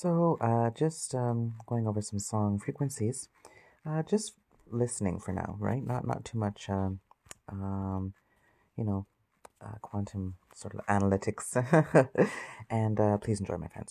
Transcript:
So, uh, just um, going over some song frequencies, uh, just listening for now, right? Not not too much, um, um, you know, uh, quantum sort of analytics. and uh, please enjoy my friends.